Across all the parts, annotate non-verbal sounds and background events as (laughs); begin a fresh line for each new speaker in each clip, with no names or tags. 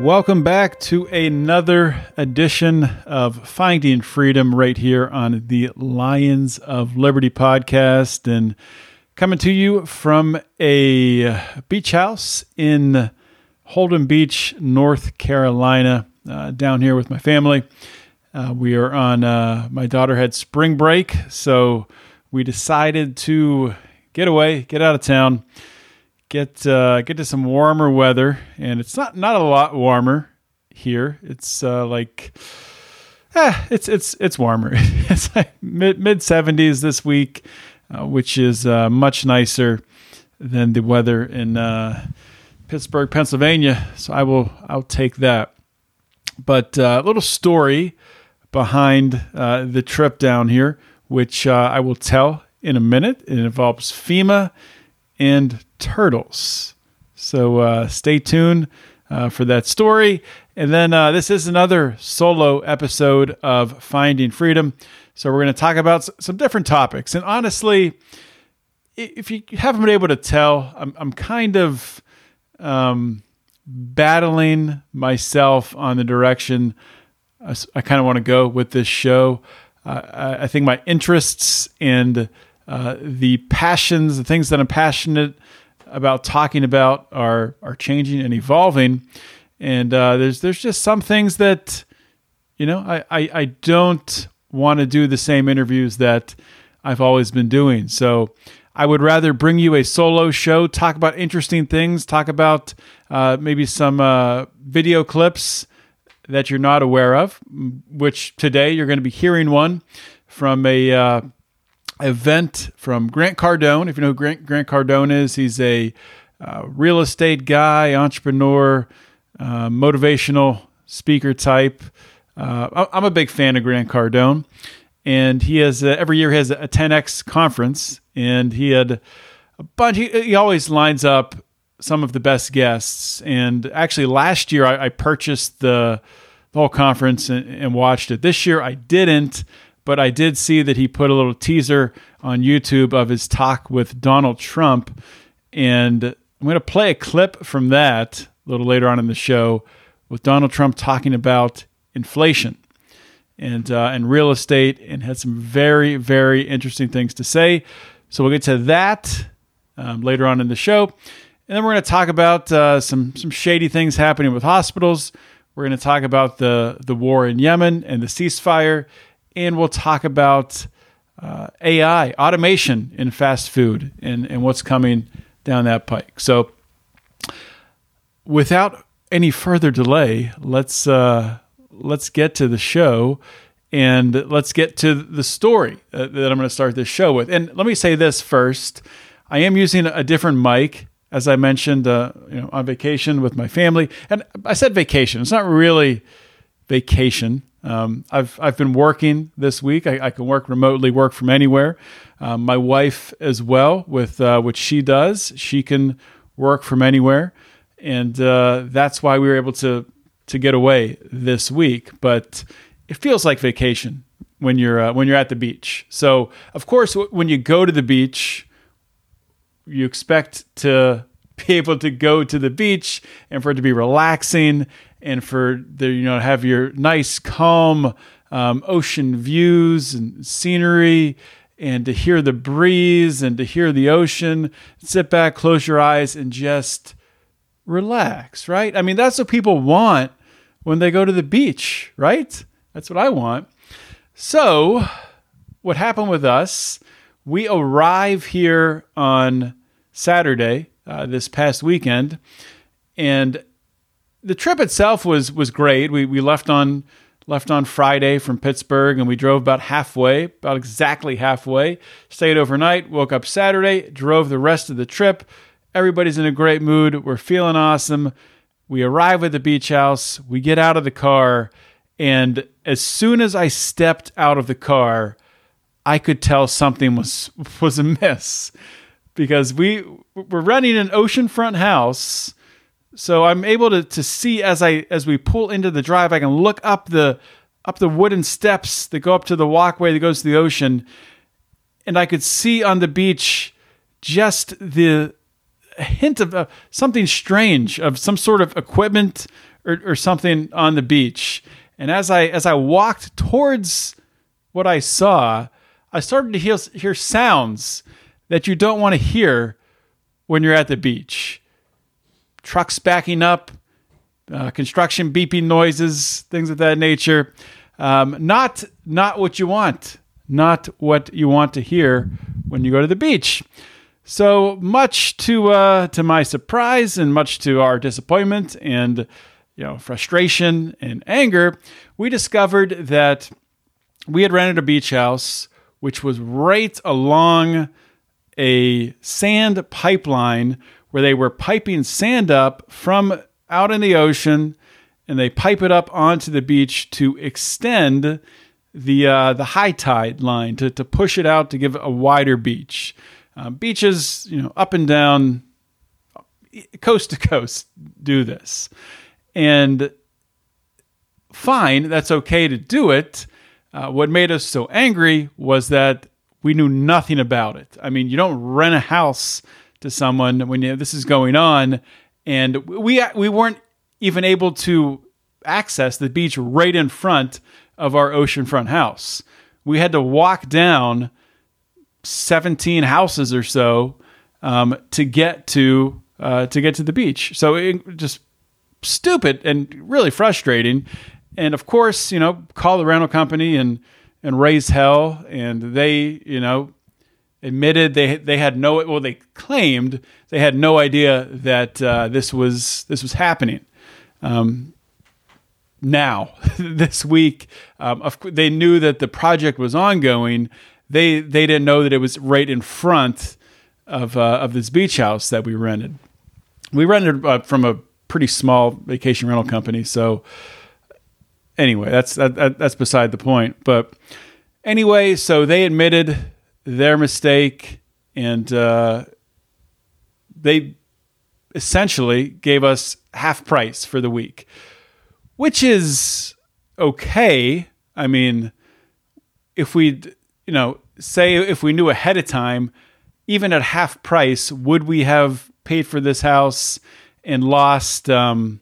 Welcome back to another edition of Finding Freedom right here on the Lions of Liberty podcast and coming to you from a beach house in Holden Beach, North Carolina, uh, down here with my family. Uh, we are on, uh, my daughter had spring break, so we decided to get away, get out of town get uh, get to some warmer weather, and it's not not a lot warmer here. It's uh, like, eh, it's it's it's warmer. (laughs) it's like mid mid seventies this week, uh, which is uh, much nicer than the weather in uh, Pittsburgh, Pennsylvania. So I will I'll take that. But uh, a little story behind the trip down here, which I will tell in a minute. It involves FEMA and turtles. So uh, stay tuned uh, for that story. And then uh, this is another solo episode of Finding Freedom. So we're going to talk about some different topics. And honestly, if you haven't been able to tell, I'm, I'm kind of um, battling myself on the direction I kind of want to go with this show. I, I think my interests and uh, the passions, the things that I'm passionate about talking about, are are changing and evolving. And uh, there's there's just some things that you know I I, I don't want to do the same interviews that I've always been doing. So I would rather bring you a solo show, talk about interesting things, talk about uh, maybe some uh, video clips that you're not aware of, which today you're going to be hearing one from a uh, event from Grant Cardone. If you know who Grant, Grant Cardone is, he's a uh, real estate guy, entrepreneur, uh, motivational speaker type. Uh, I'm a big fan of Grant Cardone, and he has every year has a 10x conference, and he had a bunch. He, he always lines up some of the best guests, and actually last year I, I purchased the, the whole conference and, and watched it. This year I didn't, but I did see that he put a little teaser on YouTube of his talk with Donald Trump, and I'm going to play a clip from that a little later on in the show with Donald Trump talking about inflation and uh, and real estate, and had some very very interesting things to say. So we'll get to that um, later on in the show, and then we're going to talk about uh, some some shady things happening with hospitals. We're going to talk about the the war in Yemen and the ceasefire, and we'll talk about uh, AI automation in fast food and and what's coming down that pike. So without any further delay, let's uh, let's get to the show and let's get to the story uh, that I'm going to start this show with. And let me say this first: I am using a different mic, as I mentioned, uh, you know, on vacation with my family. And I said vacation; it's not really vacation. Um, I've I've been working this week. I, I can work remotely, work from anywhere. Um, my wife as well, with uh, what she does, she can work from anywhere, and uh, that's why we were able to to get away this week. But it feels like vacation when you're uh, when you're at the beach. So of course, w- when you go to the beach, you expect to (laughs) be able to go to the beach and for it to be relaxing and for the you know have your nice calm um, ocean views and scenery and to hear the breeze and to hear the ocean sit back close your eyes and just relax right? I mean that's what people want when they go to the beach right? That's what i want. So what happened with us we arrive here on Saturday, uh, this past weekend, and the trip itself was was great. We we left on left on Friday from Pittsburgh, and we drove about halfway, about exactly halfway. Stayed overnight, woke up Saturday, drove the rest of the trip, Everybody's in a great mood. We're feeling awesome. We arrive at the beach house. We get out of the car. And as soon as I stepped out of the car, I could tell something was (laughs) was amiss because we we're running an oceanfront house. So I'm able to, to see as I as we pull into the drive, I can look up the up the wooden steps that go up to the walkway that goes to the ocean, and I could see on the beach just the hint of uh, something strange of some sort of equipment or, or something on the beach. And as I as I walked towards what I saw, I started to hear, hear sounds that you don't want to hear when you're at the beach. Trucks backing up, uh, construction beeping noises, things of that nature. Um, not not what you want. Not what you want to hear when you go to the beach. So much to uh, to my surprise and much to our disappointment and you know frustration and anger, we discovered that we had rented a beach house which was right along a sand pipeline where they were piping sand up from out in the ocean and they pipe it up onto the beach to extend the uh, the high tide line to, to push it out to give a wider beach. Uh, beaches, you know, up and down, coast to coast, do this, and fine, that's okay to do it. Uh, what made us so angry was that we knew nothing about it. I mean, you don't rent a house to someone when you, this is going on, and we we weren't even able to access the beach right in front of our oceanfront house. We had to walk down 17 houses or so um, to get to uh, to get to the beach. So it just stupid and really frustrating. And of course, you know, call the rental company and and raise hell. And they, you know, admitted they they had no well they claimed they had no idea that uh, this was this was happening. Um, now (laughs) this week, um, of, they knew that the project was ongoing. They they didn't know that it was right in front of uh, of this beach house that we rented. We rented uh, from a pretty small vacation rental company, so anyway, that's that, that, that's beside the point. But anyway, so they admitted their mistake, and uh, they essentially gave us half price for the week, which is okay. I mean, if we, you know, say if we knew ahead of time, even at half price, would we have paid for this house and lost, um,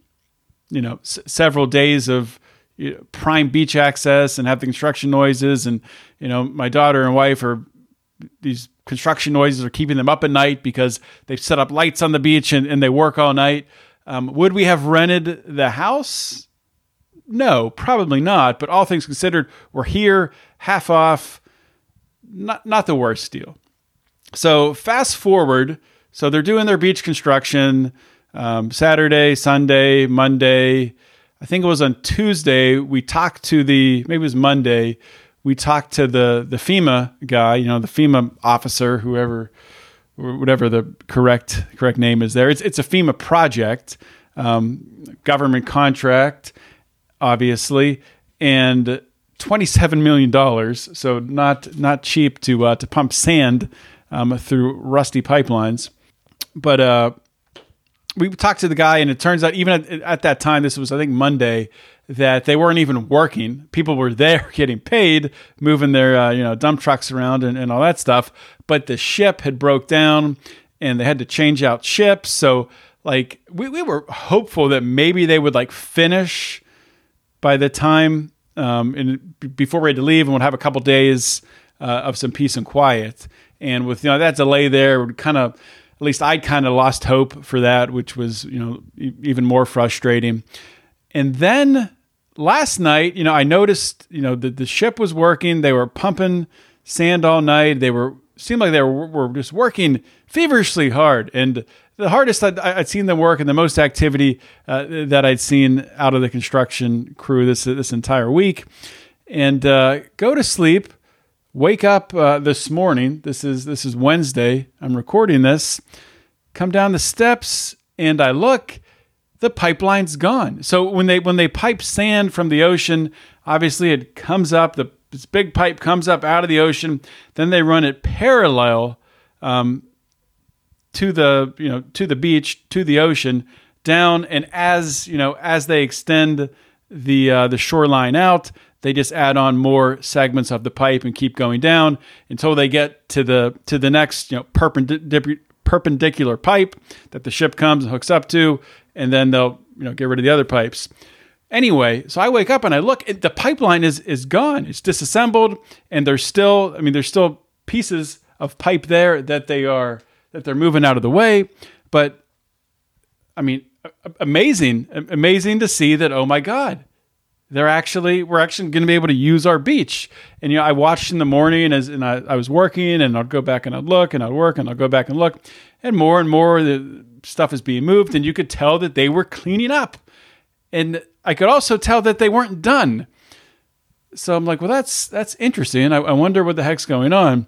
you know, s- several days of you know, prime beach access and have the construction noises. And, you know, my daughter and wife are, these construction noises are keeping them up at night because they've set up lights on the beach and, and they work all night. Um, would we have rented the house? No, probably not. But all things considered, we're here, half off, not, not the worst deal. So fast forward. So they're doing their beach construction um, Saturday, Sunday, Monday, I think it was on Tuesday, we talked to the, maybe it was Monday, we talked to the, the FEMA guy, you know, the FEMA officer, whoever, whatever the correct, correct name is there. It's, it's a FEMA project, um, government contract, obviously, and $27 million. So not, not cheap to, uh, to pump sand um, through rusty pipelines. But, uh, we talked to the guy, and it turns out even at, at, that time, this was I think Monday, that they weren't even working. People were there (laughs) getting paid, moving their uh, you know dump trucks around and, and all that stuff. But the ship had broke down, and they had to change out ships. So like we, we were hopeful that maybe they would like finish by the time um, and before we had to leave, and would have a couple days uh, of some peace and quiet. And with you know that delay there, would kind of at least I kind of lost hope for that, which was, you know, e- even more frustrating. And then last night, you know, I noticed, you know, the, the ship was working. They were pumping sand all night. They were, seemed like they were, were just working feverishly hard. And the hardest I'd, I'd seen them work and the most activity uh, that I'd seen out of the construction crew this, this entire week. And uh, go to sleep wake up uh, this morning. This is this is Wednesday. I'm recording this. come down the steps, and I look, the pipeline's gone. So when they when they pipe sand from the ocean, obviously it comes up. The this big pipe comes up out of the ocean. Then they run it parallel um, to the you know to the beach to the ocean down. And as you know as they extend the uh, the shoreline out, they just add on more segments of the pipe and keep going down until they get to the to the next you know perpendicular perpendicular pipe that the ship comes and hooks up to, and then they'll you know get rid of the other pipes. Anyway, so I wake up and I look, the pipeline is is gone. It's disassembled, and there's still, I mean, there's still pieces of pipe there that they are that they're moving out of the way. But I mean, amazing, amazing to see that. Oh my God, they're actually we're actually going to be able to use our beach. And you know, I watched in the morning as and I, I was working, and I'd go back and I'd look, and I'd work, and I'd go back and look, and more and more of the stuff is being moved, and you could tell that they were cleaning up, and I could also tell that they weren't done. So I'm like, well, that's that's interesting. I, I wonder what the heck's going on.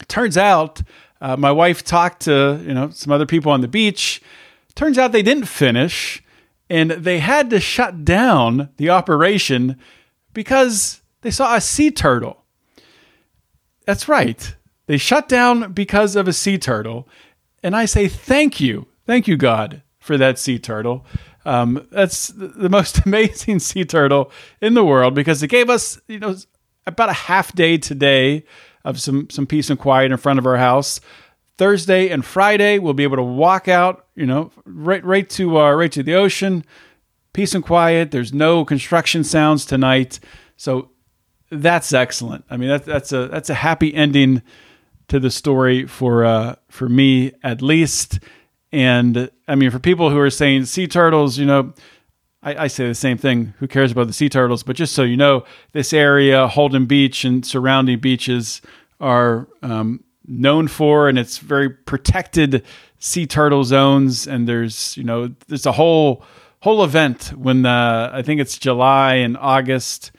It turns out, uh, my wife talked to you know some other people on the beach. Turns out they didn't finish and they had to shut down the operation because they saw a sea turtle. That's right. They shut down because of a sea turtle. And I say, thank you. Thank you, God, for that sea turtle. Um, that's the most (laughs) amazing sea turtle in the world because it gave us, you know, about a half day today of some, some peace and quiet in front of our house. Thursday and Friday, we'll be able to walk out, you know, right right to uh, right to the ocean, peace and quiet. There's no construction sounds tonight, so that's excellent. I mean, that's that's a that's a happy ending to the story for uh, for me at least. And I mean, for people who are saying sea turtles, you know, I, I, say the same thing. Who cares about the sea turtles? But just so you know, this area, Holden Beach and surrounding beaches, are um, known for, and it's very protected sea turtle zones. And there's you know there's a whole whole event when the I think it's July and August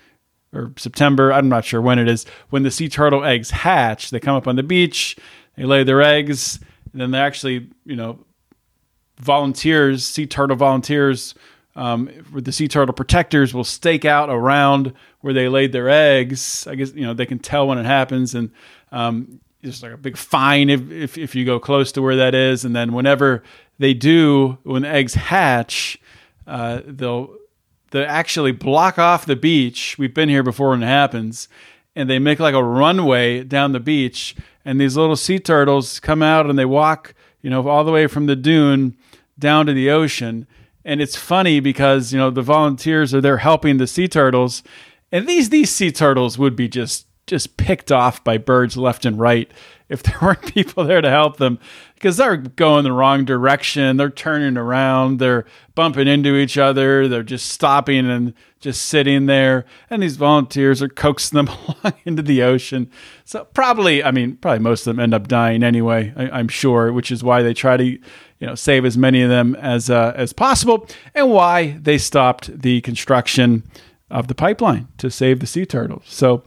or September. I'm not sure when it is when the sea turtle eggs hatch. They come up on the beach, they lay their eggs, and then they actually you know volunteers, sea turtle volunteers. Um, with the sea turtle protectors will stake out around where they laid their eggs. I guess you know they can tell when it happens, and um, just like a big fine if, if, if you go close to where that is. And then whenever they do, when the eggs hatch, uh, they'll they actually block off the beach. We've been here before when it happens, and they make like a runway down the beach. And these little sea turtles come out and they walk, you know, all the way from the dune down to the ocean. And it's funny because you know the volunteers are there helping the sea turtles, and these these sea turtles would be just just picked off by birds left and right if there (laughs) weren't people there to help them because they're going the wrong direction. They're turning around, they're bumping into each other, they're just stopping and just sitting there. And these volunteers are coaxing them (laughs) along into the ocean. So, probably, I mean, probably most of them end up dying anyway, I, am sure, which is why they try to. You know, save as many of them as uh, as possible, and why they stopped the construction of the pipeline to save the sea turtles. So,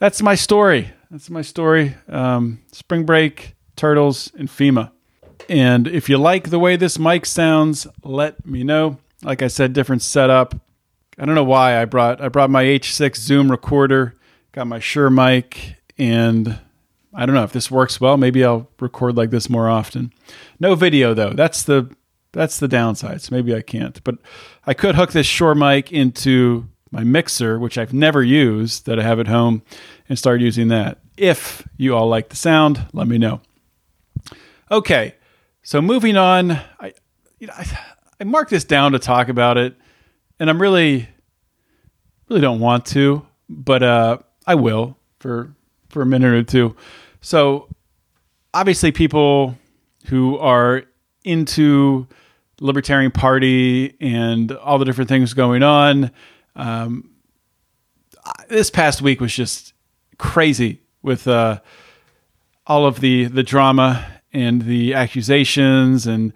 that's my story. That's my story. Um, spring break, turtles, and FEMA. And if you like the way this mic sounds, let me know. Like I said, different setup. I don't know why I brought I brought my H6 Zoom recorder, got my Shure mic, and I don't know if this works well. Maybe I'll record like this more often. No video though. That's the that's the downside. So maybe I can't. But I could hook this Shure mic into my mixer, which I've never used that I have at home, and start using that. If you all like the sound, let me know. Okay, so moving on, I, you know, I, I marked this down to talk about it, and I'm really, really don't want to, but uh, I will for for a minute or two. So, obviously, people who are into Libertarian Party and all the different things going on um, this past week was just crazy with uh, all of the the drama and the accusations and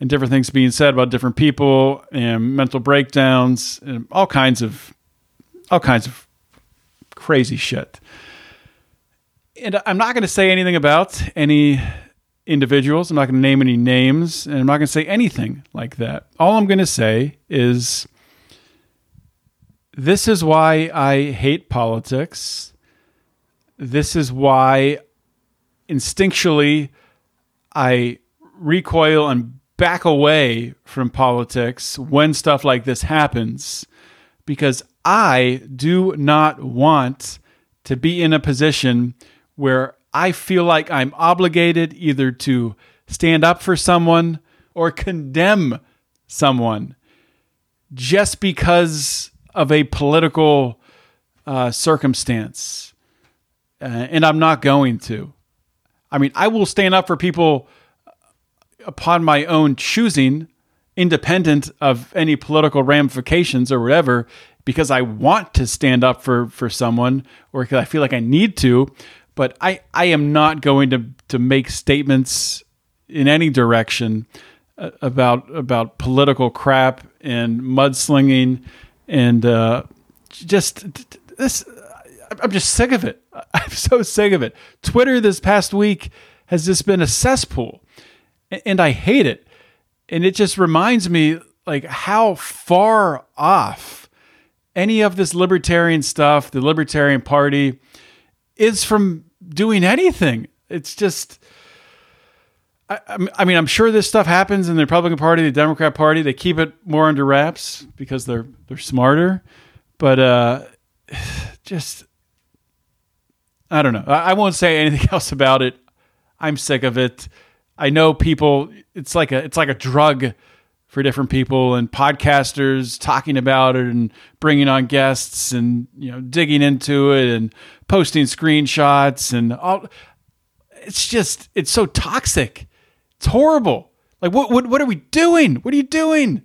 and different things being said about different people and mental breakdowns and all kinds of all kinds of crazy shit. And I'm not going to say anything about any individuals. I'm not going to name any names, and I'm not going to say anything like that. All I'm going to say is this is why I hate politics. This is why instinctually I recoil and back away from politics when stuff like this happens because I do not want to be in a position where I feel like I'm obligated either to stand up for someone or condemn someone just because of a political uh, circumstance. Uh, and I'm not going to. I mean, I will stand up for people upon my own choosing, independent of any political ramifications or whatever, because I want to stand up for, for someone or because I feel like I need to. But I, I am not going to, to make statements in any direction uh, about about political crap and mudslinging and uh, just this. I'm just sick of it. (laughs) I'm so sick of it. Twitter this past week has just been a cesspool, and I hate it. And it just reminds me like how far off any of this libertarian stuff, the Libertarian Party, is from doing anything. It's just. I, I mean, I'm sure this stuff happens in the Republican Party, the Democrat Party. They keep it more under wraps because they're they're smarter. But uh, (sighs) just I don't know. I, I won't say anything (laughs) else about it. I'm sick of it. I know people. It's like a it's like a drug for different people and podcasters talking about it and bringing on guests and you know digging into it and posting screenshots and all. It's just it's so toxic. It's horrible. Like what what what are we doing? What are you doing?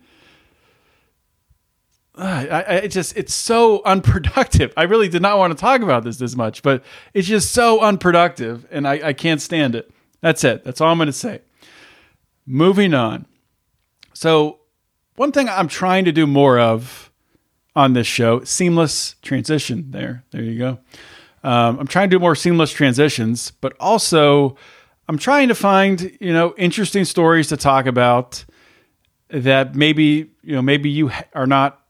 I, I, it just it's so (laughs) unproductive. I really did not want to talk about this this much, but it's just so unproductive, and I, I can't stand it. That's it. That's all I'm going to say. Moving on. So, one thing I'm trying to do more of on this show, seamless transition. There, there you go. Um, I'm trying to do more seamless transitions, but also I'm trying to find you know interesting stories to talk about that maybe you know maybe you are not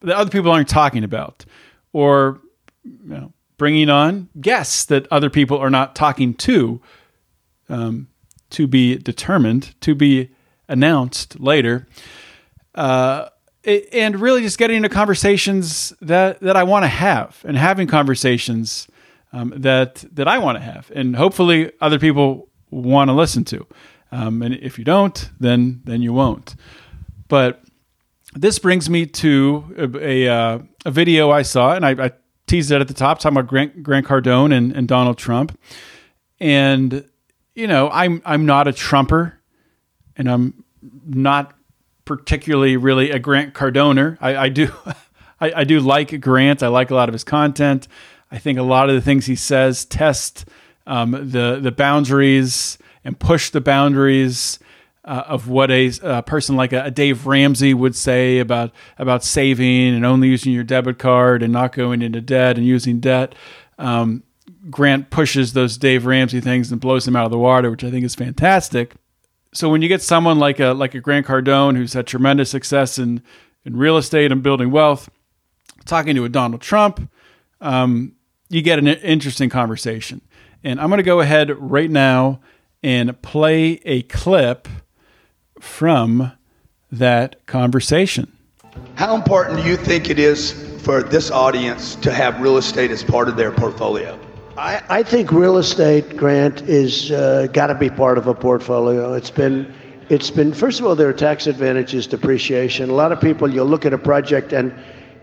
that other people aren't talking about, or you know, bringing on guests that other people are not talking to, um, to be determined, to be announced later, uh, and really just getting into conversations that that I want to have, and having conversations um, that that I want to have, and hopefully other people want to listen to. Um, and if you don't, then then you won't. But this brings me to a, a, uh, a video I saw, and I, I, teased it at the top, talking about Grant, Grant Cardone and, and Donald Trump. And you know, I'm I'm not a Trumper, and I'm not particularly really a Grant Cardoner. I, I do (laughs) I, I, do like Grant. I like a lot of his content. I think a lot of the things he says test um, the the boundaries and push the boundaries uh, of what a, a, person like a, a, Dave Ramsey would say about about saving and only using your debit card and not going into debt and using debt. Um, Grant pushes those Dave Ramsey things and blows them out of the water, which I think is fantastic. So when you get someone like a like a Grant Cardone who's had tremendous success in in real estate and building wealth, talking to a Donald Trump, um, you get an interesting conversation. And I'm going to go ahead right now and play a clip from that conversation.
How important do you think it is for this audience to have real estate as part of their portfolio?
I, I think real estate, Grant, is uh, got to be part of a portfolio. It's been, it's been. First of all, there are tax advantages, depreciation. A lot of people, you'll look at a project and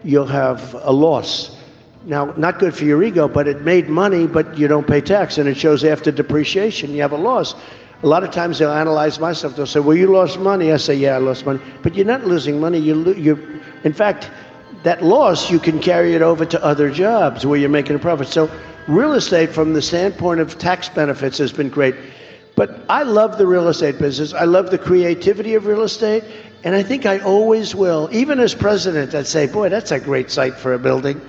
you'll have a loss. Now, not good for your ego, but it made money, but you don't pay tax, and it shows after depreciation you have a loss. A lot of times they'll analyze my stuff. They'll say, "Well, you lost money." I say, "Yeah, I lost money," but you're not losing money. You, lo- you, in fact, that loss you can carry it over to other jobs where you're making a profit. So, real estate, from the standpoint of tax benefits, has been great. But I love the real estate business. I love the creativity of real estate, and I think I always will. Even as president, I'd say, "Boy, that's a great site for a building."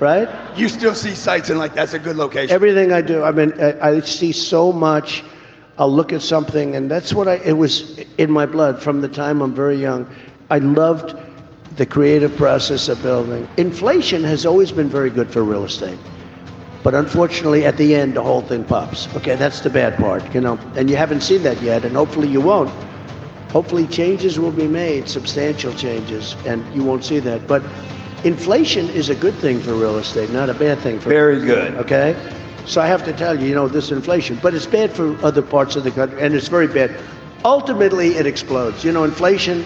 Right?
You still see sites and like that's a good location.
Everything I do, I mean, I, I see so much I'll look at something, and that's what I. It was in my blood from the time I'm very young. I loved the creative process of building. Inflation has always been very good for real estate. But unfortunately, at the end, the whole thing pops. Okay, that's the bad part, you know. And you haven't seen that yet, and hopefully you won't. Hopefully, changes will be made, substantial changes, and you won't see that. But inflation is a good thing for real estate, not a bad thing for
Very good.
Okay? So I have to tell you, you know, this inflation, but it's bad for other parts of the country, and it's very bad. Ultimately, it explodes. You know, inflation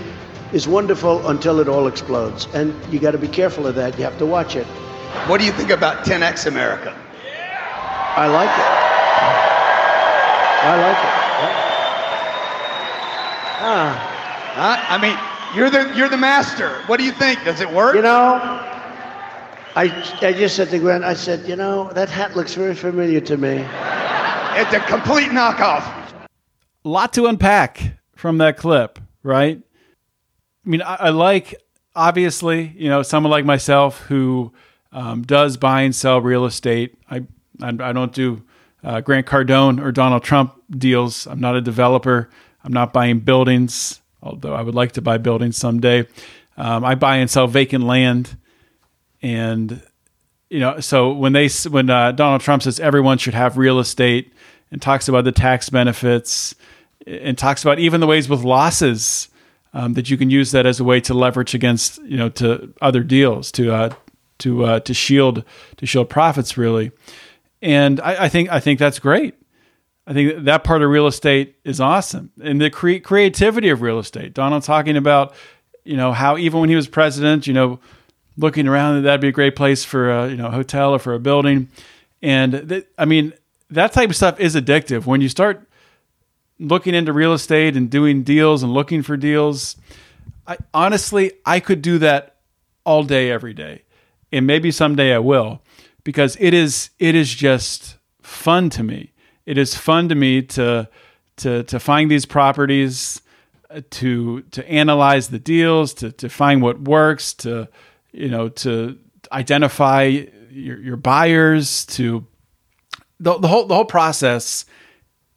is wonderful until it all explodes, and you got to be careful of that. You have to watch it.
What do you think about 10x America?
I like it. I like it. Ah,
Huh? I mean, you're the you're the master. What do you think? Does it work?
you know, I, I just said to Gwen, I said, you know, that hat looks very familiar to me.
it's a complete knockoff.
a lot to unpack from that clip, right? I mean, I, I like obviously, you know, someone like myself who um, does buy and sell real estate. I I, I don't do uh, Grant Cardone or Donald Trump deals. I'm not a developer. I'm not buying buildings, although I would like to buy buildings someday. Um, I buy and sell vacant land, and you know, so when they when uh, Donald Trump says everyone should have real estate and talks about the tax benefits and talks about even the ways with losses um, that you can use that as a way to leverage against you know to other deals to uh, to uh, to shield to shield profits really, and I, I think I think that's great. I think that part of real estate is awesome, and the cre- creativity of real estate. Donald talking about you know how even when he was president, you know, looking around that'd be a great place for a you know hotel or for a building, and th- I mean that type of stuff is addictive when you start looking into real estate and doing deals and looking for deals. I honestly I could do that all day every day. And maybe someday I will because it is it is just fun to me. It is fun to me to to to find these properties uh, to to analyze the deals, to to find what works, to you know, to identify your your buyers, to the, the whole the whole process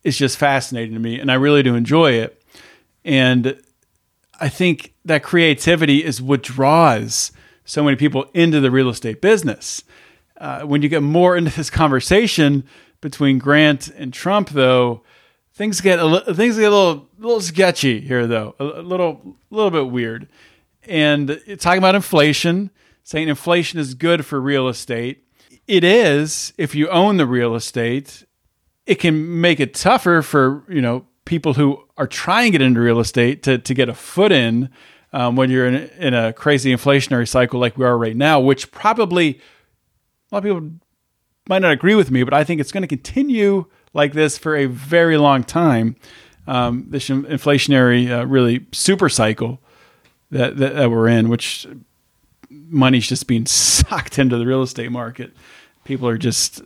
is just fascinating to me and I really do enjoy it. And I think that creativity is what draws so many people into the real estate business. Uh, when you get more into this conversation between Grant and Trump, though, things get a li- things get a little little sketchy here, though, a, a little little bit weird. And talking about inflation, saying inflation is good for real estate. It is if you own the real estate it can make it tougher for you know people who are trying to get into real estate to to get a foot in um, when you're in, in a crazy inflationary cycle like we are right now, which probably a lot of people might not agree with me, but I think it's going to continue like this for a very long time. Um, this inflationary, uh, really super cycle that, that that we're in, which money's just being (laughs) sucked into the real estate market. People are just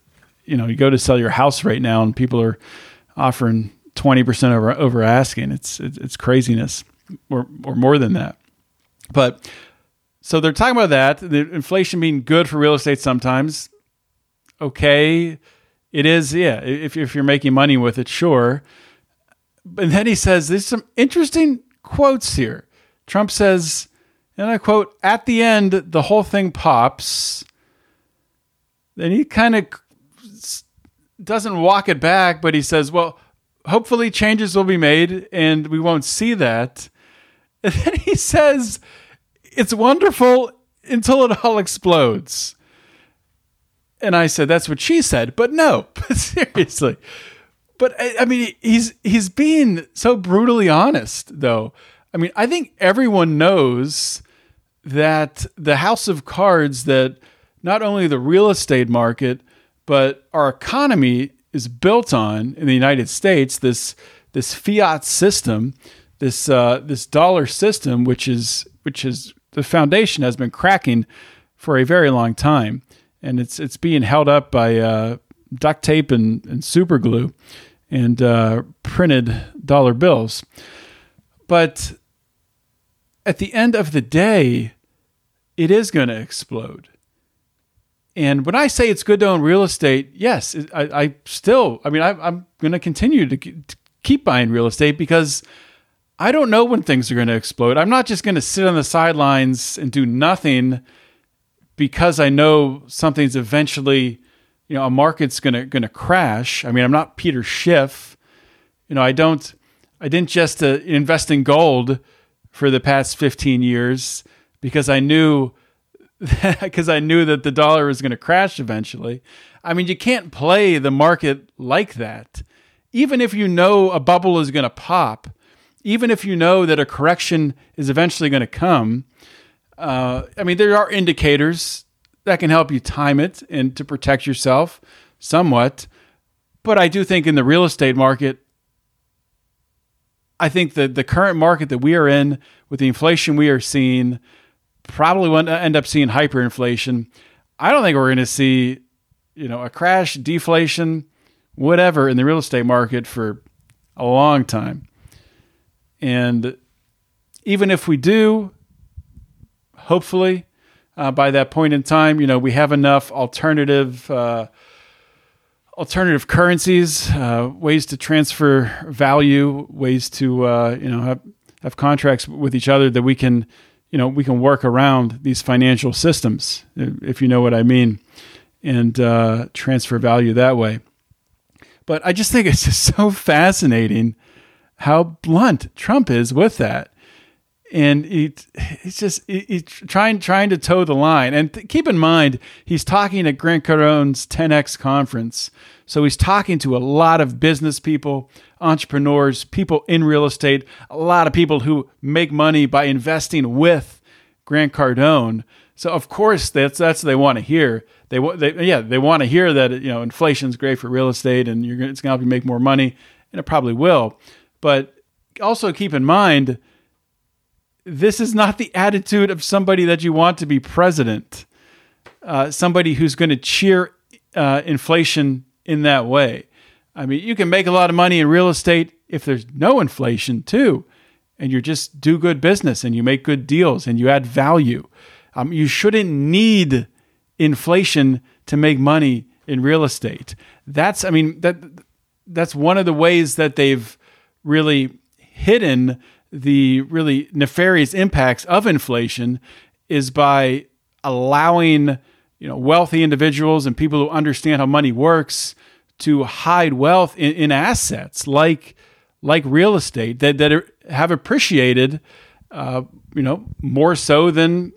you know, you go to sell your house right now and people are offering 20% over, over asking. It's, it's craziness or, or more than that. But so they're talking about that, the inflation being good for real estate sometimes. Okay. It is, yeah. If, if you're making money with it, sure. And then he says, there's some interesting quotes here. Trump says, and I quote, at the end, the whole thing pops. Then he kind of doesn't walk it back, but he says, well, hopefully changes will be made and we won't see that. And then he says, it's wonderful until it all explodes. And I said, that's what she said, but no, (laughs) but seriously. But I, mean, he's he's being so brutally honest, though. I mean, I think everyone knows that the house of cards that not only the real estate market, but our economy is built on in the United States this this fiat system, this uh, this dollar system, which is which is the foundation has been cracking for a very long time, and it's it's being held up by uh, duct tape and, and super glue and uh, printed dollar bills. But at the end of the day, it is going to explode. And when I say it's good to own real estate, yes, I, I still, I mean, I, am going to continue to keep buying real estate because I don't know when things are going to explode. I'm not just going to sit on the sidelines and do nothing because I know something's eventually, you know, a market's going to crash. I mean, I'm not Peter Schiff. You know, I don't I didn't just uh, invest in gold for the past 15 years because I knew (laughs) because I knew that the dollar was going to crash eventually. I mean, you can't play the market like that. Even if you know a bubble is going to pop, even if you know that a correction is eventually going to come, uh, I mean, there are indicators that can help you time it and to protect yourself somewhat. But I do think in the real estate market, I think that the current market that we are in, with the inflation we are seeing, probably will end up seeing hyperinflation. I don't think we're going to see, you know, a crash, deflation, whatever in the real estate market for a long time. And even if we do, hopefully, uh, by that point in time, you know, we have enough alternative uh, alternative currencies, uh, ways to transfer value, ways to uh, you know have have contracts with each other that we can you know we can work around these financial systems, if you know what I mean, and uh, transfer value that way. But I just think it's just (laughs) so fascinating how blunt Trump is with that. And it, it's just he's trying trying to toe the line. And th- keep in mind, he's talking at Grant Cardone's 10x conference, so he's talking to a lot of business people, entrepreneurs, people in real estate, a lot of people who make money by investing with Grant Cardone. So of course that's that's what they want to hear. They, they yeah they want to hear that you know inflation's great for real estate and you're it's going to help you make more money, and it probably will. But also keep in mind, this is not the attitude of somebody that you want to be president. Uh, somebody who's going to cheer uh, inflation in that way. I mean, you can make a lot of money in real estate if there's no inflation too, and you just do good business and you make good deals and you add value. Um, you shouldn't need inflation to make money in real estate. That's, I mean, that that's one of the ways that they've really hidden the really nefarious impacts of inflation is by allowing you know wealthy individuals and people who understand how money works to hide wealth in, in assets like like real estate that that are, have appreciated uh, you know more so than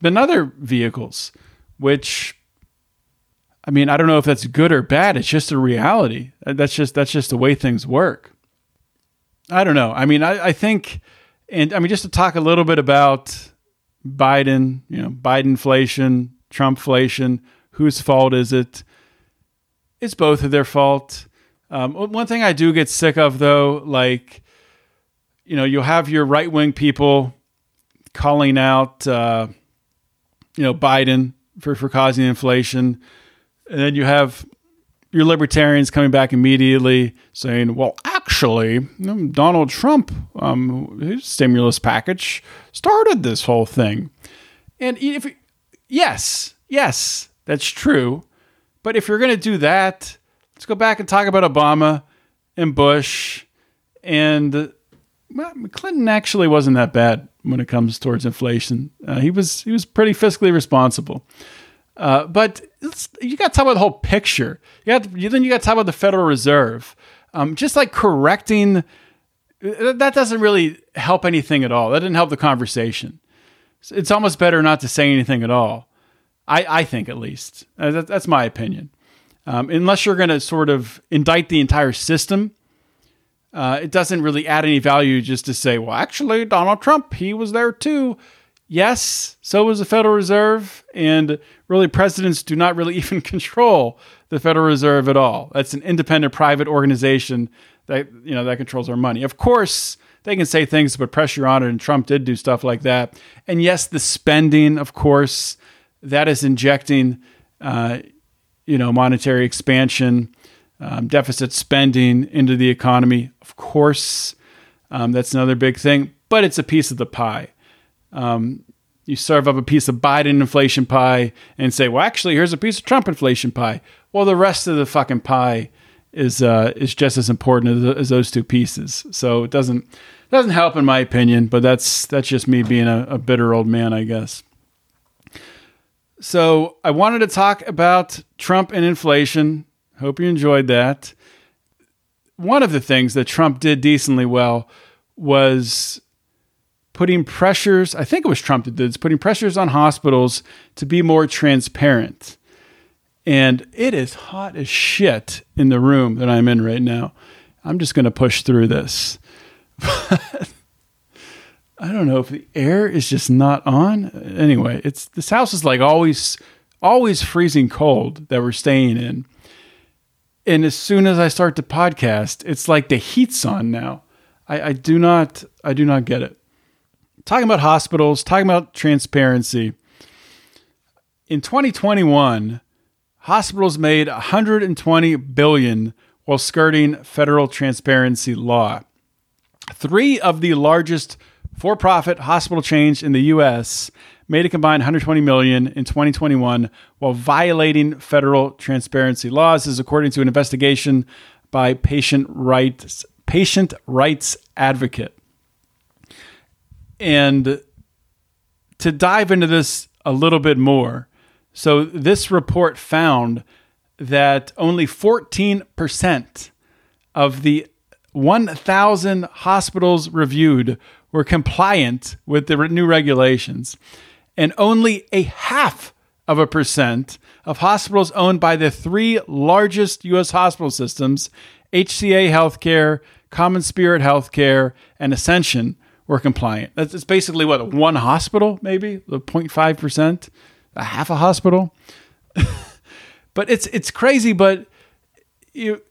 than other vehicles which I mean I don't know if that's good or bad. It's just a reality. That's just that's just the way things work I don't know. I mean, I, I think, and I mean, just to talk a little bit about Biden, you know, Biden inflation, Trump inflation, whose fault is it? It's both of their fault. Um, one thing I do get sick of, though, like, you know, you'll have your right wing people calling out, uh, you know, Biden for, for causing inflation. And then you have your libertarians coming back immediately saying, well, actually, Donald Trump, um, his stimulus package started this whole thing. And if, yes, yes, that's true. But if you're going to do that, let's go back and talk about Obama and Bush. And well, Clinton actually wasn't that bad when it comes towards inflation. Uh, he was he was pretty fiscally responsible. Uh, but you got to talk about the whole picture. You got then you got to talk about the Federal Reserve. Um, just like correcting uh, that doesn't really help anything at all. That didn't help the conversation. It's almost better not to say anything at all. I, I think at least uh, that's my opinion. Um, unless you're going to sort of indict the entire system, uh, it doesn't really add any value just to say, well, actually, Donald Trump, he was there too. Yes, so was the Federal Reserve, and really presidents do not really (laughs) even control the Federal Reserve at all. That's an independent private organization that you know that controls our money. Of course, they can say things to put pressure on it, and Trump did do stuff like that. And yes, the spending, of course, that is injecting, uh, you know, monetary expansion, um, deficit spending into the economy. Of course, um, that's another big thing, but it's a piece of the pie. Um, you serve up a piece of Biden inflation pie and say, well, actually, here's a piece of Trump inflation pie. Well, the rest of the fucking pie is uh, is just as important as, as those two pieces. So it doesn't doesn't help in my opinion, but that's that's just me being a, a bitter old man, I guess. So I wanted to talk about Trump and inflation. Hope you enjoyed that. One of the things that Trump did decently well was putting pressures, I think it was Trump that did this, putting pressures on hospitals to be more transparent. And it is hot as shit in the room that I'm in right now. I'm just going to push through this. (laughs) I don't know if the air is just not on. Anyway, it's this house is like always always freezing cold that we're staying in. And as soon as I start the podcast, it's like the heat's on now. I, I do not I do not get it. Talking about hospitals, talking about transparency. In 2021, hospitals made 120 billion while skirting federal transparency law. Three of the largest for-profit hospital chains in the US made a combined 120 million in 2021 while violating federal transparency laws this is according to an investigation by patient rights patient rights advocate and to dive into this a little bit more so this report found that only 14% of the 1,000 hospitals reviewed were compliant with the new regulations, and only a half of a percent of hospitals owned by the three largest U.S. hospital systems, HCA Healthcare, CommonSpirit Healthcare, and Ascension, were compliant. That's it's basically what one hospital, maybe the 0.5 percent a half a hospital. (laughs) but it's it's crazy. But you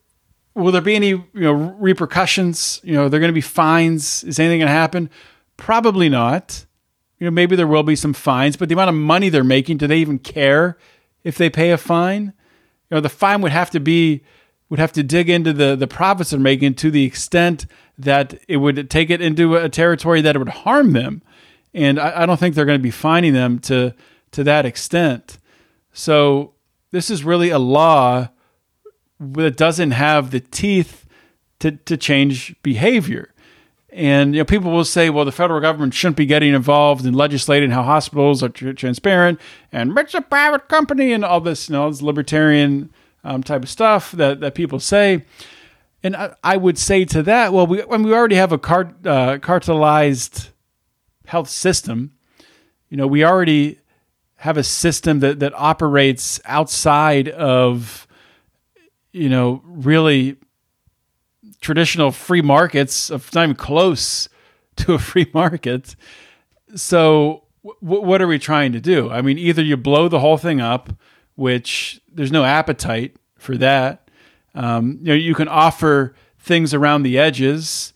will there be any you know repercussions? You know, there going to be fines. Is anything going to happen? Probably not. You know, maybe there will be some fines, but the amount of money they're making, do they even care if they pay a fine? You know, the fine would have to be would have to dig into the the profits they're making to the extent that it would take it into a territory that it would harm them. And I, I don't think they're going to be fining them to to that extent. So this is really a law that doesn't have the teeth to, to change behavior. And you know, people will say, well, the federal government shouldn't be getting involved in legislating how hospitals are tr- transparent, and it's a private company, and all this, you know, this libertarian um, type of stuff that, that people say. And I, I, would say to that, well, we when we already have a cart, uh, cartelized health system, you know, we already have a system that that operates outside of you know really traditional free markets of not even close (laughs) to a free market so w- what are we trying to do i mean either you blow the whole thing up which there's no appetite for that. Um, you know you can offer things around the edges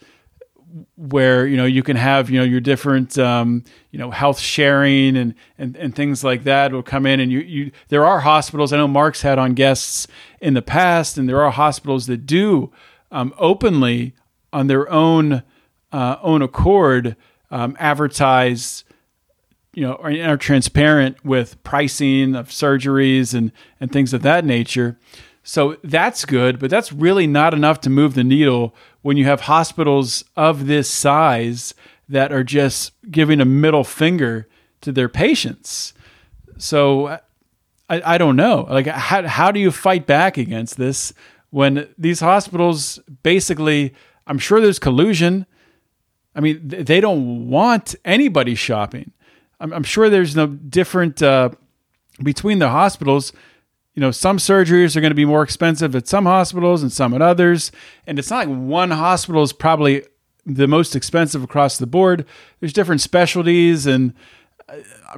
where you know you can have you know your different um, you know health sharing and, and and things like that will come in. And you you there are hospitals I know Marc's had on guests in the past and there are hospitals that do um, openly on their own uh, own accord um, advertise you know are, are transparent with pricing of surgeries and and things of that nature so that's good, but that's really not enough to move the needle when you have hospitals of this size that are just giving a middle finger to their patients. So I, I don't know. Like, how, how do you fight back against this when these hospitals basically, I'm sure there's collusion. I mean, they don't want anybody shopping. I'm, I'm sure there's no different uh, between the hospitals you know, some surgeries are going to be more expensive at some hospitals and some at others. And it's not like one hospital is probably the most expensive across the board. There's different specialties, and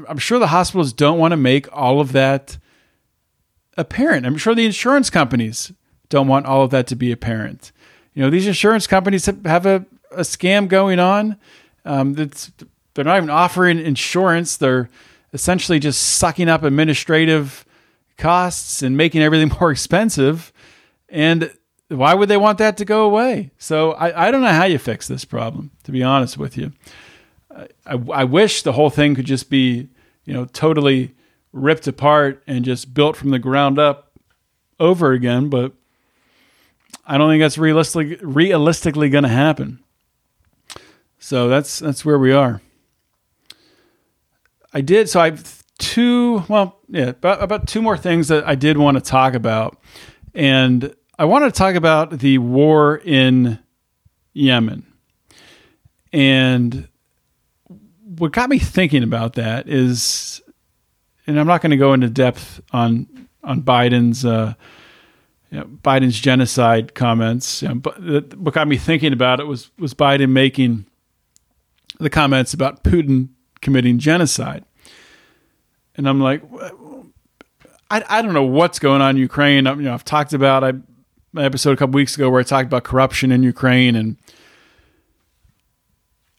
I'm sure the hospitals don't want to make all of that apparent. I'm sure the insurance companies don't want all of that to be apparent. You know, these insurance companies have a, a scam going on. Um, that's they're not even offering insurance. They're essentially just sucking up administrative costs and making everything (laughs) more expensive. And why would they want that to go away? So I, I don't know how you fix this problem, to be honest with you. I, I wish the whole thing could just be, you know, totally ripped apart and just built from the ground up over again, but I don't think that's realistic, realistically going to happen. So that's that's where we are. I did so I have two well yeah about, about two more things that I did want to talk about, and I wanted to talk about the war in Yemen, and what got me thinking about that is, and I'm not going to go into depth on on Biden's. Uh, you know, Biden's genocide comments. You know, but what got me thinking about it was was Biden making the comments about Putin committing genocide, and I'm like, I, I don't know what's going on in Ukraine. I, you know, I've talked about I my episode a couple weeks ago where I talked about corruption in Ukraine and.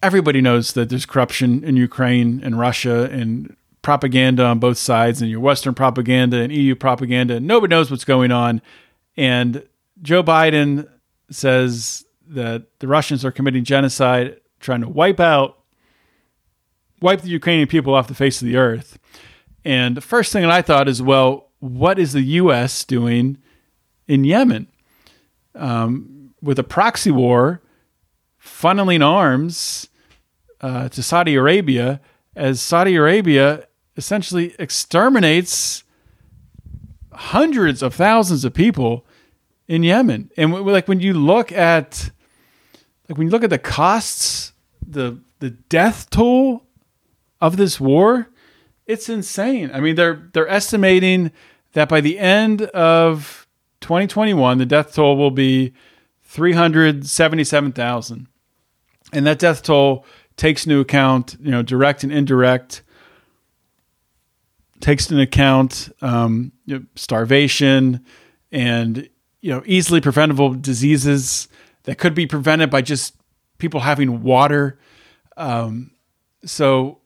Everybody knows that there's corruption in Ukraine and Russia and propaganda on both sides, and your Western propaganda and EU propaganda. Nobody knows what's going on and Joe Biden says that the Russians are committing genocide, trying to wipe out, wipe the Ukrainian people off the face of the earth. And the first thing that I thought is, well, what is the U.S. doing in Yemen um, with a proxy war, funneling arms uh, to Saudi Arabia as Saudi Arabia essentially exterminates hundreds of thousands of people in Yemen. And like when you look at like when you look at the costs, the the death toll of this war, it's insane. I mean, they're they're estimating that by the end of 2021, the death toll will be 377,000. And that death toll takes into account, you know, direct and indirect takes into account um, you know, starvation and you know easily preventable diseases that could be prevented by just people having water. Um, so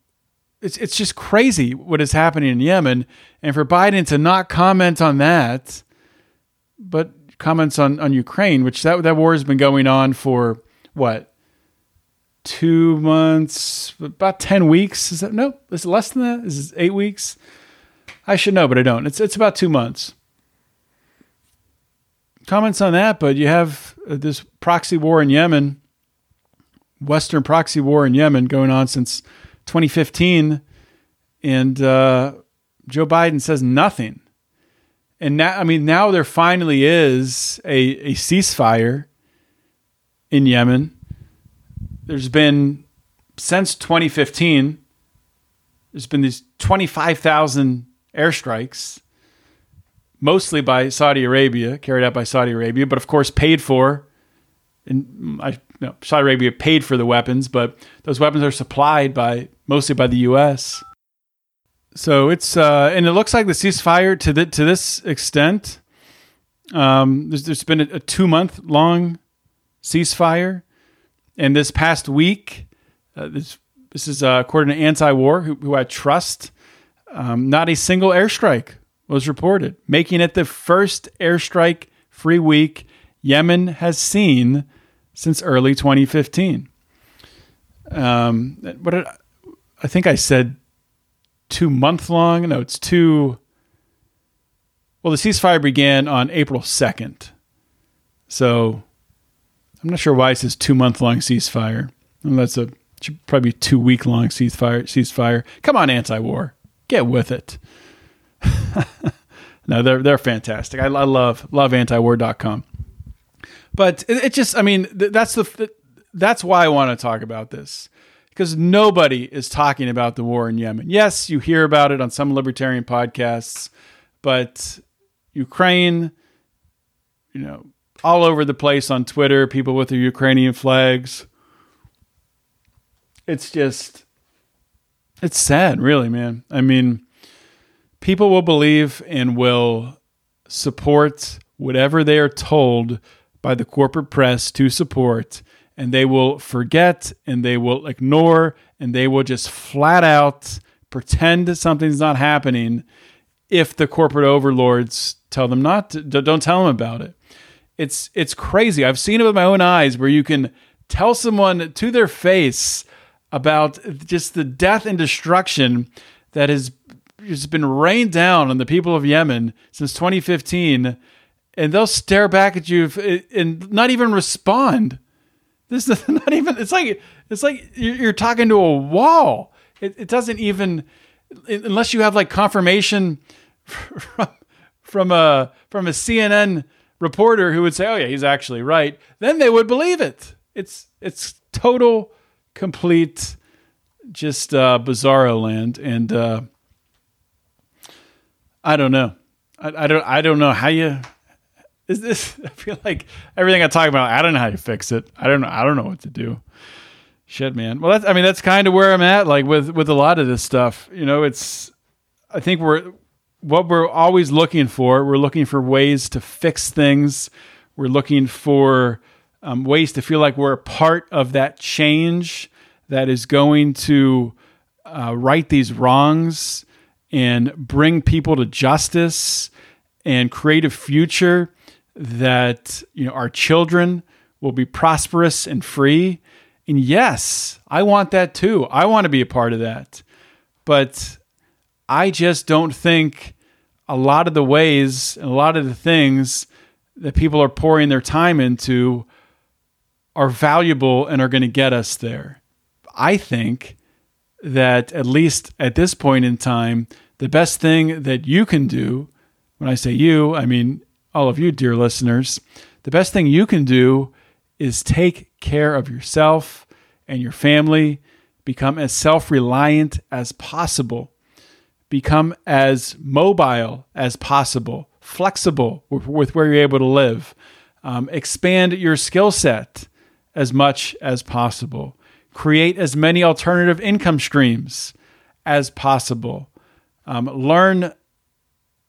it's it's just crazy what is happening in Yemen, and for Biden to not comment on that, but comments on on Ukraine, which that that war has been going on for what two months, about ten weeks. Is that no? Is it less than that? Is it eight weeks? I should know, but I don't. It's it's about two months. Comments on that, but you have uh, this proxy war in Yemen, Western proxy war in Yemen going on since 2015, and uh, Joe Biden says nothing. And now, I mean, now there finally is a, a ceasefire in Yemen. There's been since 2015. There's been these 25,000 airstrikes, mostly by Saudi Arabia, carried out by Saudi Arabia, but of course paid for. And I, no, Saudi Arabia paid for the weapons, but those weapons are supplied by mostly by the U.S. So it's uh, and it looks like the ceasefire to the, to this extent. Um, there's, there's been a, a two month long ceasefire, and this past week, uh, this this is uh, according to Anti-War, who, who I trust. Um, not a single airstrike was reported, making it the first airstrike free week Yemen has seen since early 2015. Um, what did, I think I said two month long. No, it's two. Well, the ceasefire began on April 2nd. So I'm not sure why it says two month long ceasefire. And that's a probably two week long ceasefire. Ceasefire. Come on, anti-war, get with it. (laughs) no, they're they're fantastic. I, I love love antiwar.com. But it, it just, I mean, th- that's the that's why I want to talk about this because nobody is talking about the war in Yemen. Yes, you hear about it on some libertarian podcasts, but Ukraine, you know, all over the place on Twitter, people with their Ukrainian flags. It's just, it's sad, really, man. I mean, people will believe and will support whatever they are told by the corporate press to support and they will forget and they will ignore and they will just flat out pretend that something's not happening if the corporate overlords tell them not to don't tell them about it. It's it's crazy. I've seen it with my own eyes where you can tell someone to their face about just the death and destruction that has just been rained down on the people of yemen since 2015 and they'll stare back at you and not even respond. This is (laughs) not even. It's like it's like you're you're talking to a wall. It, it doesn't even unless you have like confirmation (laughs) from from a from a CNN reporter who would say, "Oh yeah, he's actually right." Then they would believe it. It's it's total, complete, just uh, bizarro land, and uh, I don't know. I, I don't I don't know how you is this. (laughs) I feel like everything I talk about, I don't know how you fix it. I don't know. I don't know what to do. Shit, man. Well, that's. I mean, that's kind of where I'm at. Like with with a lot of this stuff, you know, it's. I think we're what we're always looking for. We're looking for ways to fix things. We're looking for um, ways to feel like we're a part of that change that is going to uh, right these wrongs and bring people to justice and create a future that you know our children will be prosperous and free. And yes, I want that too. I want to be a part of that. But I just don't think a lot of the ways and a lot of the things that people are pouring their time into are valuable and are going to get us there. I think that at least at this point in time, the best thing that you can do, when I say you, I mean all of you, dear listeners, the best thing you can do is take care of yourself and your family, become as self reliant as possible, become as mobile as possible, flexible with, with where you're able to live, um, expand your skill set as much as possible, create as many alternative income streams as possible, um, learn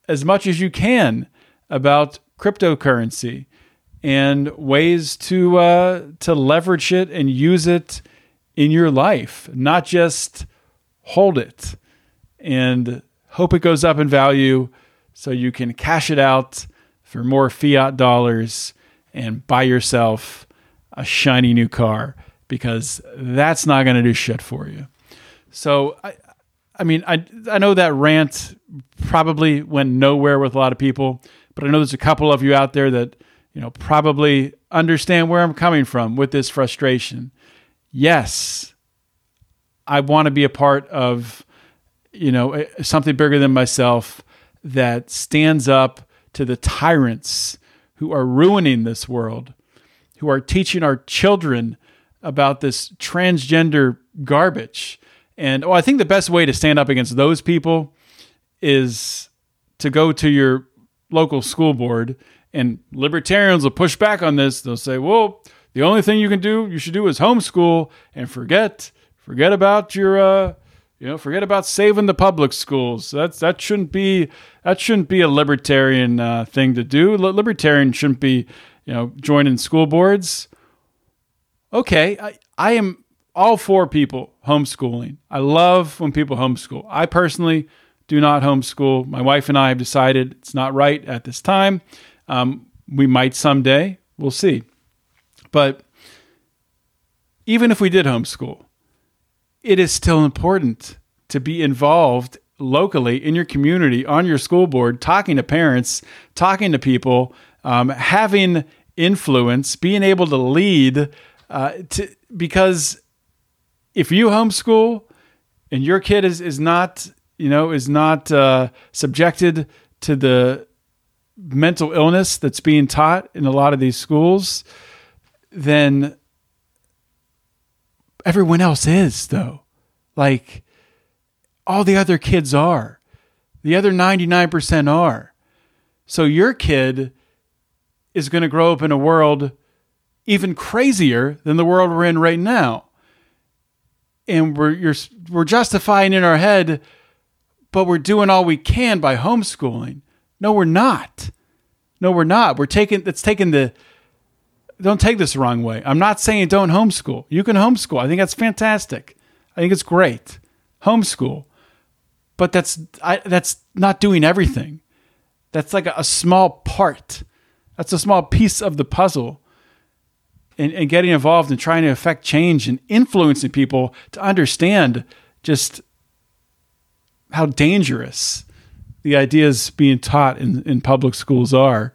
as much as you can about cryptocurrency and ways to uh, to leverage it and use it in your life, not just hold it and hope it goes up in value so you can cash it out for more fiat dollars and buy yourself a shiny new car because that's not going to do shit for you. So I I mean I I know that rant probably went nowhere with a lot of people, but I know there's a couple of you out there that, you know, probably understand where I'm coming from with this frustration. Yes, I want to be a part of, you know, eh, something bigger than myself that stands up to the tyrants who are ruining this world, who are teaching our children about this transgender garbage. And oh, I think the best way to stand up against those people is to go to your local school board and libertarians will push back on this. They'll say, well, the only thing you can do, you should do is homeschool and forget, forget about your, uh, you know, forget about saving the public schools. That's that shouldn't be that shouldn't be a libertarian uh, thing to do. Libertarian shouldn't be, you know, joining school boards. Okay, I, I am all for people homeschooling. I love when people homeschool. I personally do not homeschool. My wife and I have decided it's not right at this time. Um, we might someday. We'll see. But even if we did homeschool, it is still important to be involved locally in your community, on your school board, talking to parents, talking to people, um, having influence, being able to lead. Uh, to, because if you homeschool and your kid is, is not you know, is not uh, subjected to the mental illness that's being taught in a lot of these schools, then everyone else is, though. Like all the other kids are, the other 99% are. So your kid is going to grow up in a world even crazier than the world we're in right now. And we're, we're justifying in our head but we're doing all we can by homeschooling. No, we're not. No, we're not. We're taking that's taking the don't take this the wrong way. I'm not saying don't homeschool. You can homeschool. I think that's fantastic. I think it's great. Homeschool. But that's I, that's not doing everything. That's like a, a small part. That's a small piece of the puzzle. And, and getting involved and trying to affect change and influencing people to understand just how dangerous the ideas being taught in, in public schools are.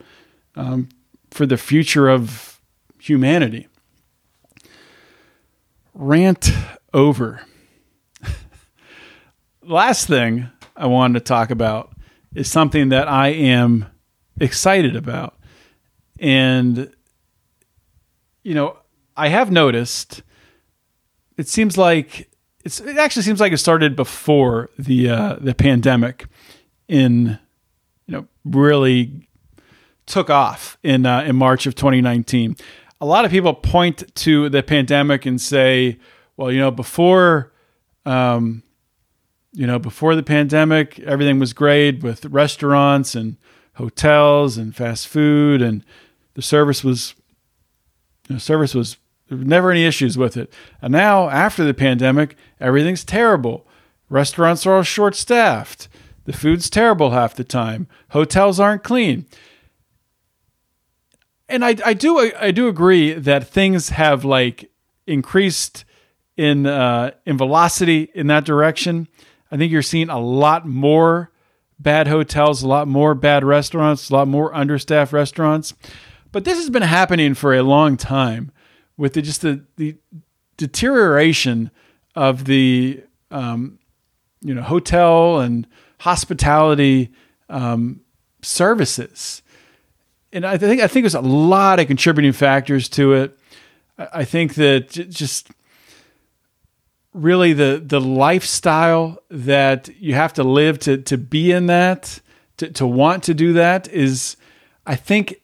um, for the future of humanity. Rant over. (laughs) Last thing I wanted to talk about is something that I am excited about. And, you know, I have noticed it seems like it's, it actually seems like it started before the uh, the pandemic in you know really took off in uh, in March of 2019. A lot of people point to the pandemic and say, well, you know, before um, you know, before the pandemic, everything was great with restaurants and hotels and fast food, and the service was, you know, service was never any issues with it. And now, after the pandemic, everything's terrible. Restaurants are all short staffed. The food's terrible half the time. Hotels aren't clean. And I, I do I do agree that things have like increased in uh, in velocity in that direction. I think you're seeing a lot more bad hotels, a lot more bad restaurants, a lot more understaffed restaurants. But this has been happening for a long time with the, just the, the deterioration of the um, you know hotel and hospitality um, services. And I think I think there's a lot of contributing factors to it. I think that just really the the lifestyle that you have to live to to be in that to, to want to do that is I think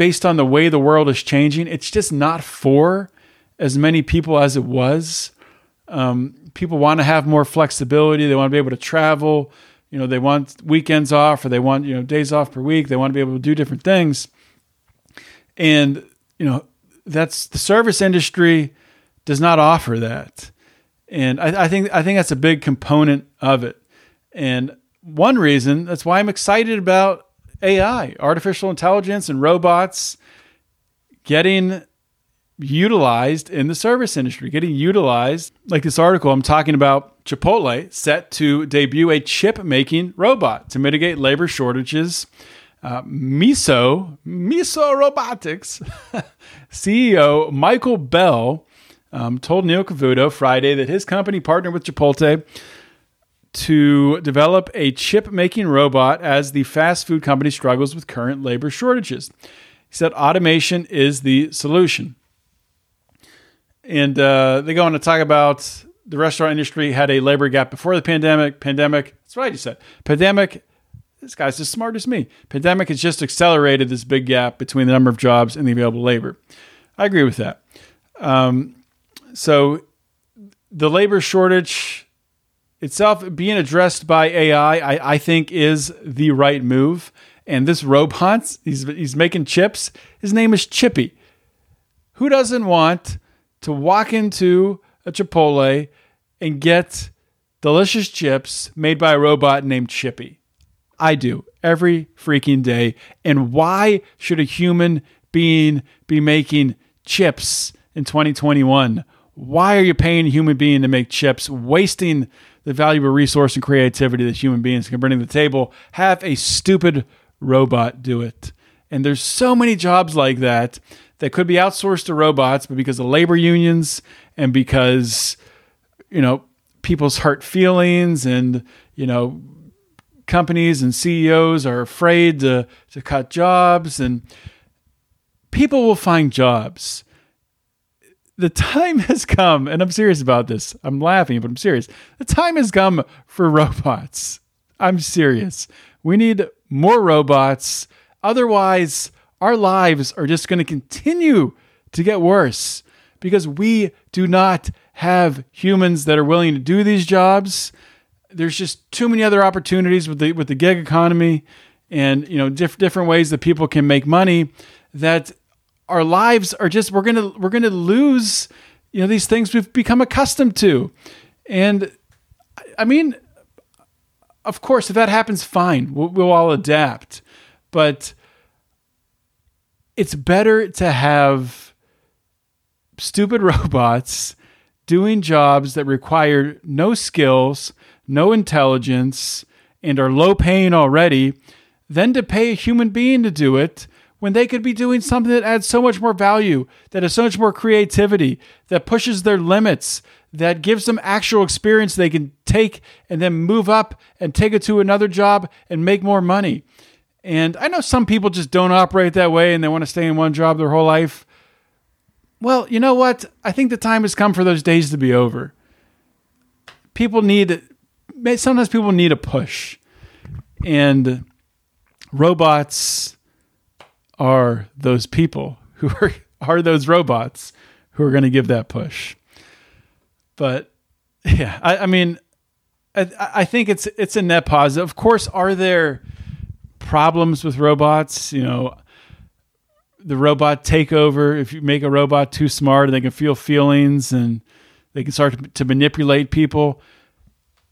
based on the way the world is changing, it's just not for as many people as it was. Um, people want to have more flexibility. They want to be able to travel. You know, they want weekends off or they want, you know, days off per week. They want to be able to do different things. And, you know, that's the service industry does not offer that. And I, I think I think that's a big component of it. And one reason that's why I'm excited about AI, artificial intelligence, and robots getting utilized in the service industry, getting utilized. Like this article, I'm talking about Chipotle set to debut a chip making robot to mitigate labor shortages. Uh, Miso, Miso Robotics (laughs) CEO Michael Bell um, told Neil Cavuto Friday that his company partnered with Chipotle to develop a chip making robot as the fast food company struggles with current labor shortages. He said automation is the solution. And uh, they go on to talk about the restaurant industry had a labor gap before the pandemic. Pandemic, that's what I just said. Pandemic, this guy's as smart as me. Pandemic has just accelerated this big gap between the number of jobs and the available labor. I agree with that. Um, so the labor shortage itself being addressed by AI, I, I think is the right move. And this robot, (laughs) he's, he's making chips. His name is Chippy. Who doesn't want to walk into a Chipotle and get delicious chips made by a robot named Chippy? I do every freaking day. And why should a human being be making chips in 2021? Why are you paying a human being to make chips, wasting the valuable resource and creativity that human beings can bring to the table. Have a stupid robot do it. And there's so many jobs like that that could be outsourced to robots, but because of labor unions and because, you know, people's hurt feelings and, you know, companies and CEOs are afraid to, to cut jobs and people will find jobs the time has come, and I'm serious about this. I'm laughing, but I'm serious. The time has come for robots. I'm serious. We need more robots. Otherwise, our lives are just going to continue to get worse because we do not have humans that are willing to do these jobs. There's just too many other opportunities with the with the gig economy and you know diff- different ways that people can make money that our lives are just we're gonna we're gonna lose you know these things we've become accustomed to. And i mean of course if that happens fine. We'll, we'll all adapt. But it's better to have stupid (laughs) robots doing jobs that require no skills no intelligence and are low paying already than to pay a human being to do it when they could be doing something that adds so much more value, that has so much more creativity, that pushes their limits, that gives them actual experience they can take and then move up and take it to another job and make more money. And I know some people just don't operate that way and they want to stay in one job their whole life. Well, you know what? I think the time has come for those days to be over. People need, sometimes people need a push. And robots are those people who (laughs) are, are those robots who are going to give that push. But yeah, I, I mean, I, I think it's it's a net positive. Of course, are there problems with robots? You know, the robot takeover. If you make a robot too smart, and they can feel feelings and they can start to manipulate people.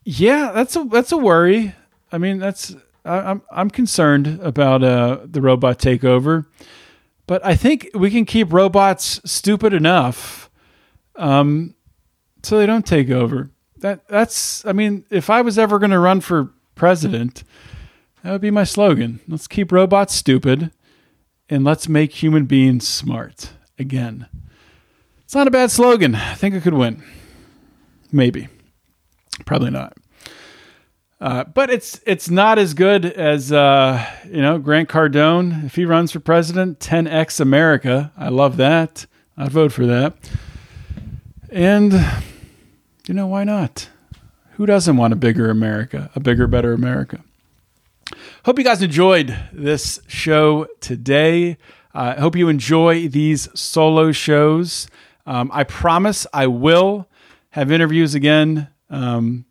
Yeah, that's a that's a worry. I mean, that's I, am I'm concerned about uh, the robot takeover, but I think we can keep robots stupid enough, um, so they don't take over. That that's I mean, if I was ever going to run for president, that would be my slogan. Let's keep robots stupid, and let's make human beings smart again. It's not a bad slogan. I think I could win. Maybe. Probably not. Uh, but it's it's not as good as uh, you know Grant Cardone if he runs for president. 10x America, I love that. I'd vote for that. And you know why not? Who doesn't want a bigger America, a bigger, better America? Hope you guys enjoyed this show today. I uh, hope you enjoy these solo shows. Um, I promise I will have interviews again. Um,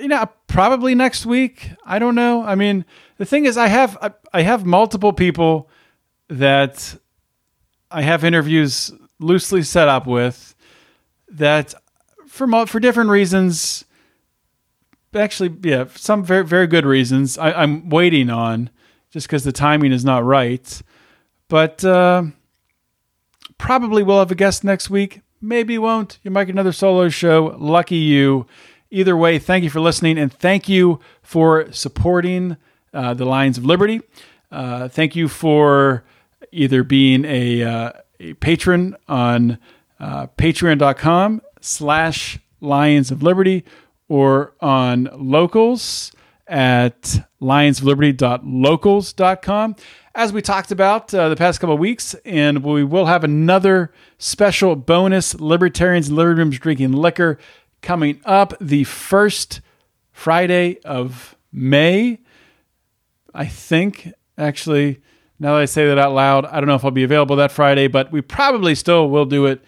you know, probably next week. I don't know. I mean, the thing is, I have I, I have multiple people that I have interviews loosely set up with that for for different reasons. Actually, yeah, some very very good reasons. I, am waiting on just because the timing is not right, but uh, probably we'll have a guest next week. Maybe won't. You might get another solo show. Lucky you. Either way, thank you for listening and thank you for supporting uh, the Lions of Liberty. Uh, thank you for either being a, uh, a patron on uh, patreon.com slash Lions of Liberty or on locals at lionsofliberty.locals.com. As we talked about uh, the past couple of weeks, and we will have another special bonus Libertarians Living Rooms Drinking Liquor coming up the first Friday of May. I think, actually, now that I say that out loud, I don't know if I'll be available that Friday, but we probably still will do it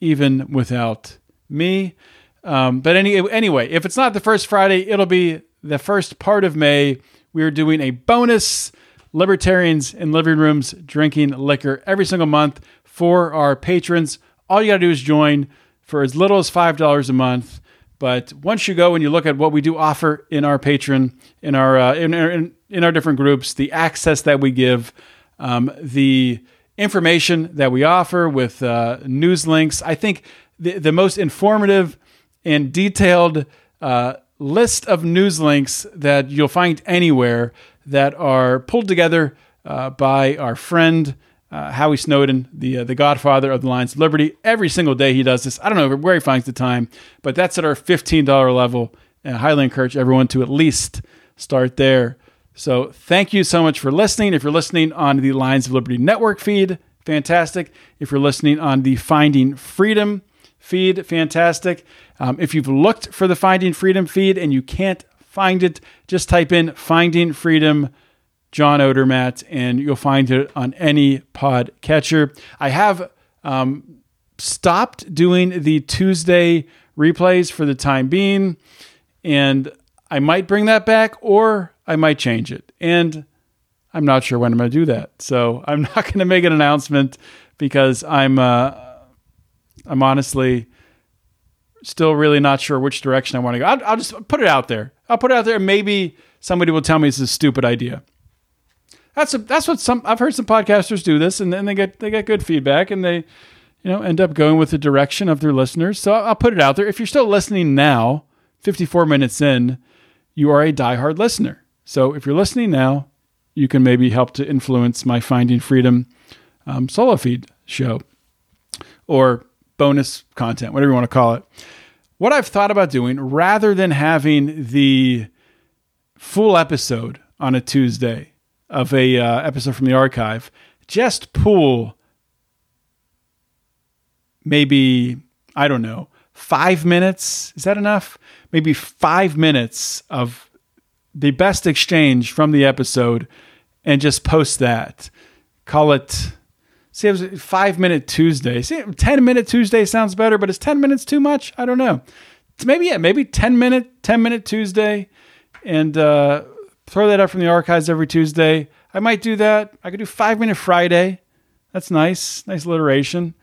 even without me. Um, but any, anyway, if it's not the first Friday, it'll be the first part of May. We are doing a bonus libertarians in living rooms drinking liquor every single month for our patrons. All you got to do is join for as little as $5 a month. But once you go and you look at what we do offer in our patron, in our uh, in, in, in, our different groups, the access that we give, um, the information that we offer with uh, news links, I think the, the most informative and detailed uh, list of news links that you'll find anywhere that are pulled together uh, by our friend uh, Howie Snowden, the uh, the Godfather of the Lions of Liberty. Every single day he does this. I don't know where he finds the time, but that's at our fifteen dollar level. And I highly encourage everyone to at least start there. So thank you so much for listening. If you're listening on the Lions of Liberty Network feed, fantastic. If you're listening on the Finding Freedom feed, fantastic. Um, if you've looked for the Finding Freedom feed and you can't find it, just type in Finding Freedom John Odermatt, and you'll find it on any pod catcher. I have um, stopped doing the Tuesday replays for the time being, and I might bring that back or I might change it. And I'm not sure when I'm going to do that. So (laughs) I'm not going to make an announcement because I'm uh, I'm honestly still really not sure which direction I want to go. I'll, I'll just put it out there. I'll put it out there. Maybe somebody will tell me it's a stupid idea. That's a, that's what some I've heard some podcasters do this, and then they get they get good feedback, and they you know end up going with the direction of their listeners. So I'll put it out there. If you're still listening now, 54 minutes in, you are a diehard listener. So if you're listening now, you can maybe help to influence my Finding Freedom um, solo feed show or bonus content, whatever you want to call it. What I've thought about doing rather than having the full episode on a Tuesday of a uh, episode from the archive, just pull maybe I don't know five minutes. Is that enough? Maybe five minutes of the best exchange from the episode, and just post that. Call it. See, it was five minute Tuesday. See, ten minute Tuesday sounds better, but is ten minutes too much? I don't know. Maybe yeah, maybe ten minute ten minute Tuesday, and uh, throw that up from the archives every Tuesday. I might do that. I could do five minute Friday. That's nice, nice alliteration.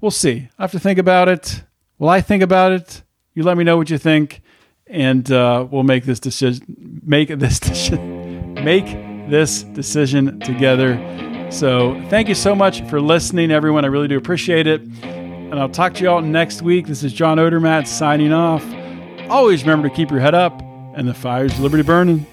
We'll see. I have to think about it. Will I think about it? You let me know what you think, and uh, we'll make this decision. Make this (laughs) decision. Make this decision together. So, thank you so much for listening, everyone. I really do appreciate it. And I'll talk to you all next week. This is John Odermatt signing off. Always remember to keep your head up and the fires liberty burning.